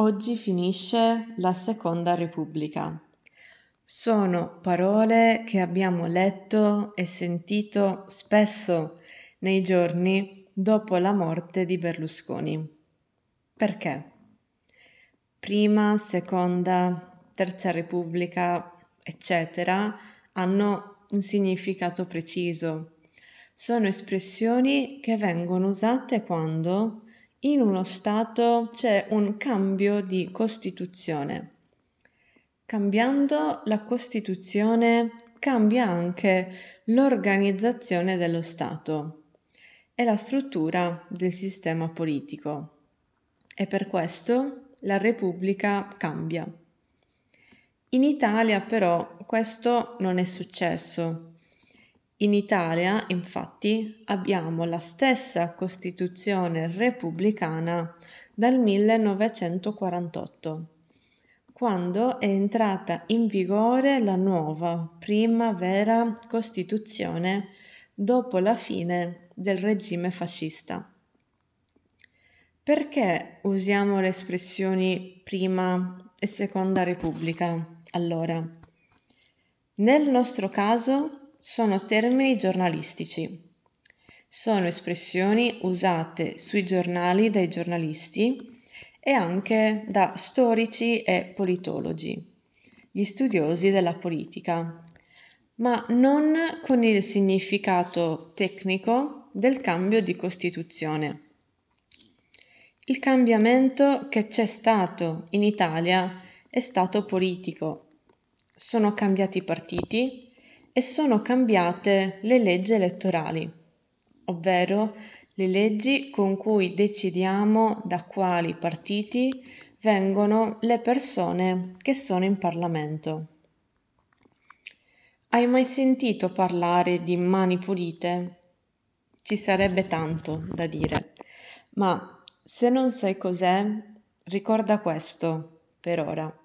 Oggi finisce la Seconda Repubblica. Sono parole che abbiamo letto e sentito spesso nei giorni dopo la morte di Berlusconi. Perché? Prima, seconda, terza Repubblica, eccetera, hanno un significato preciso. Sono espressioni che vengono usate quando in uno Stato c'è un cambio di Costituzione. Cambiando la Costituzione cambia anche l'organizzazione dello Stato e la struttura del sistema politico. E per questo la Repubblica cambia. In Italia però questo non è successo in Italia, infatti, abbiamo la stessa Costituzione repubblicana dal 1948, quando è entrata in vigore la nuova prima vera Costituzione dopo la fine del regime fascista. Perché usiamo le espressioni prima e seconda Repubblica allora? Nel nostro caso sono termini giornalistici. Sono espressioni usate sui giornali dai giornalisti e anche da storici e politologi, gli studiosi della politica, ma non con il significato tecnico del cambio di Costituzione. Il cambiamento che c'è stato in Italia è stato politico. Sono cambiati i partiti, e sono cambiate le leggi elettorali, ovvero le leggi con cui decidiamo da quali partiti vengono le persone che sono in Parlamento. Hai mai sentito parlare di mani pulite? Ci sarebbe tanto da dire, ma se non sai cos'è, ricorda questo per ora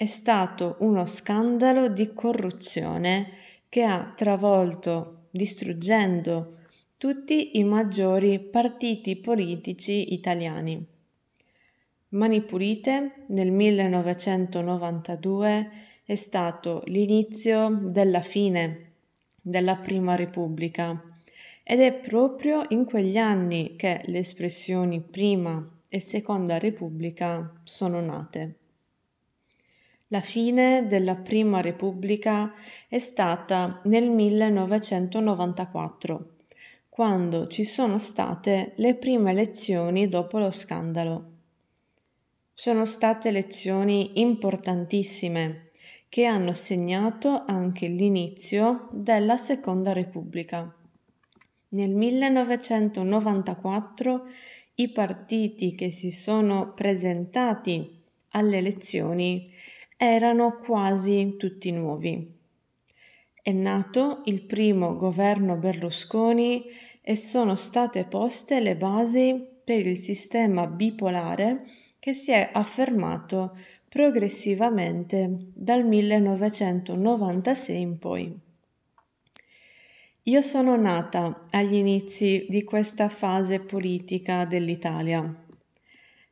è stato uno scandalo di corruzione che ha travolto, distruggendo tutti i maggiori partiti politici italiani. Mani Pulite nel 1992 è stato l'inizio della fine della Prima Repubblica ed è proprio in quegli anni che le espressioni Prima e Seconda Repubblica sono nate. La fine della Prima Repubblica è stata nel 1994, quando ci sono state le prime elezioni dopo lo scandalo. Sono state elezioni importantissime che hanno segnato anche l'inizio della Seconda Repubblica. Nel 1994 i partiti che si sono presentati alle elezioni erano quasi tutti nuovi. È nato il primo governo Berlusconi e sono state poste le basi per il sistema bipolare che si è affermato progressivamente dal 1996 in poi. Io sono nata agli inizi di questa fase politica dell'Italia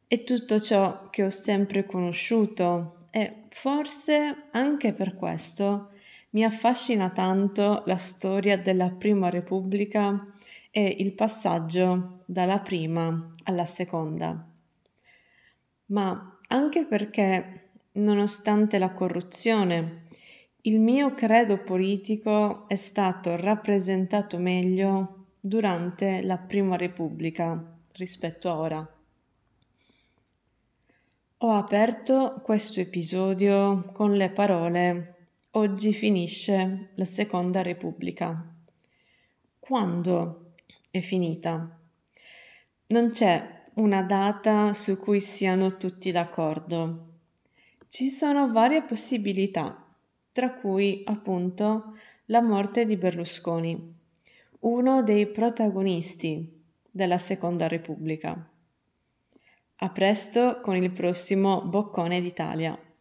e tutto ciò che ho sempre conosciuto e forse anche per questo mi affascina tanto la storia della Prima Repubblica e il passaggio dalla prima alla seconda. Ma anche perché, nonostante la corruzione, il mio credo politico è stato rappresentato meglio durante la Prima Repubblica rispetto a ora. Ho aperto questo episodio con le parole Oggi finisce la Seconda Repubblica. Quando è finita? Non c'è una data su cui siano tutti d'accordo. Ci sono varie possibilità, tra cui appunto la morte di Berlusconi, uno dei protagonisti della Seconda Repubblica. A presto con il prossimo Boccone d'Italia.